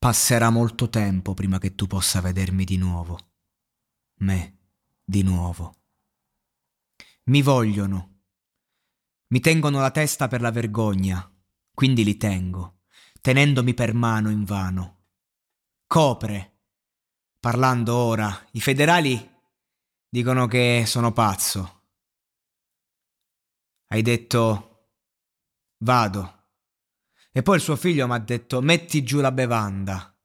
Passerà molto tempo prima che tu possa vedermi di nuovo. Me, di nuovo. Mi vogliono. Mi tengono la testa per la vergogna, quindi li tengo, tenendomi per mano invano. Copre. Parlando ora, i federali dicono che sono pazzo. Hai detto vado. E poi il suo figlio mi ha detto metti giù la bevanda.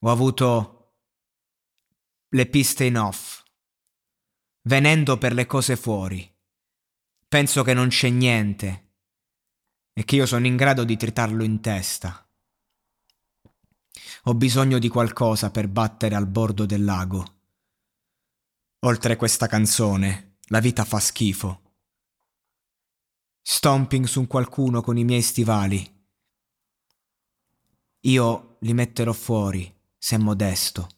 Ho avuto le piste in off, venendo per le cose fuori. Penso che non c'è niente e che io sono in grado di tritarlo in testa. Ho bisogno di qualcosa per battere al bordo del lago. Oltre questa canzone, la vita fa schifo stomping su qualcuno con i miei stivali. Io li metterò fuori, se modesto,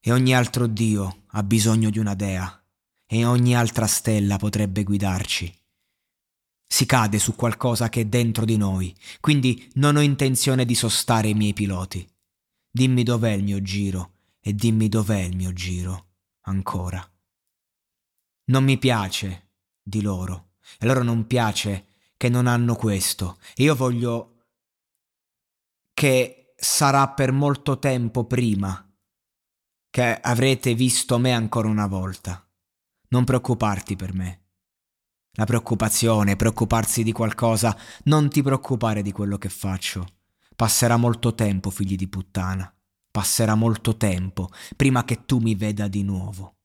e ogni altro dio ha bisogno di una dea, e ogni altra stella potrebbe guidarci. Si cade su qualcosa che è dentro di noi, quindi non ho intenzione di sostare i miei piloti. Dimmi dov'è il mio giro, e dimmi dov'è il mio giro, ancora. Non mi piace di loro e loro non piace che non hanno questo. Io voglio che sarà per molto tempo prima che avrete visto me ancora una volta. Non preoccuparti per me. La preoccupazione, preoccuparsi di qualcosa, non ti preoccupare di quello che faccio. Passerà molto tempo, figli di puttana. Passerà molto tempo prima che tu mi veda di nuovo.